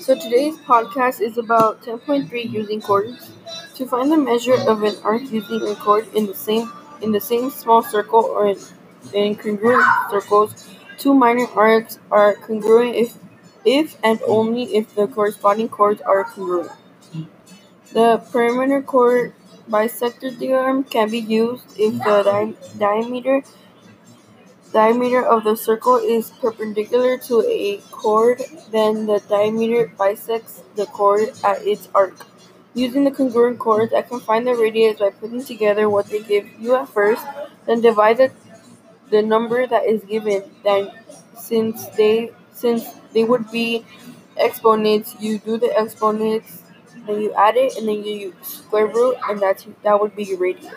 So today's podcast is about 10.3 using chords. To find the measure of an arc using a chord in the same in the same small circle or in, in congruent circles, two minor arcs are congruent if if and only if the corresponding chords are congruent. The perimeter chord bisector theorem can be used if the di- diameter diameter of the circle is perpendicular to a chord, then the diameter bisects the chord at its arc. Using the congruent chords, I can find the radius by putting together what they give you at first, then divide the, the number that is given. Then, since they since they would be exponents, you do the exponents, then you add it, and then you square root, and that's that would be your radius.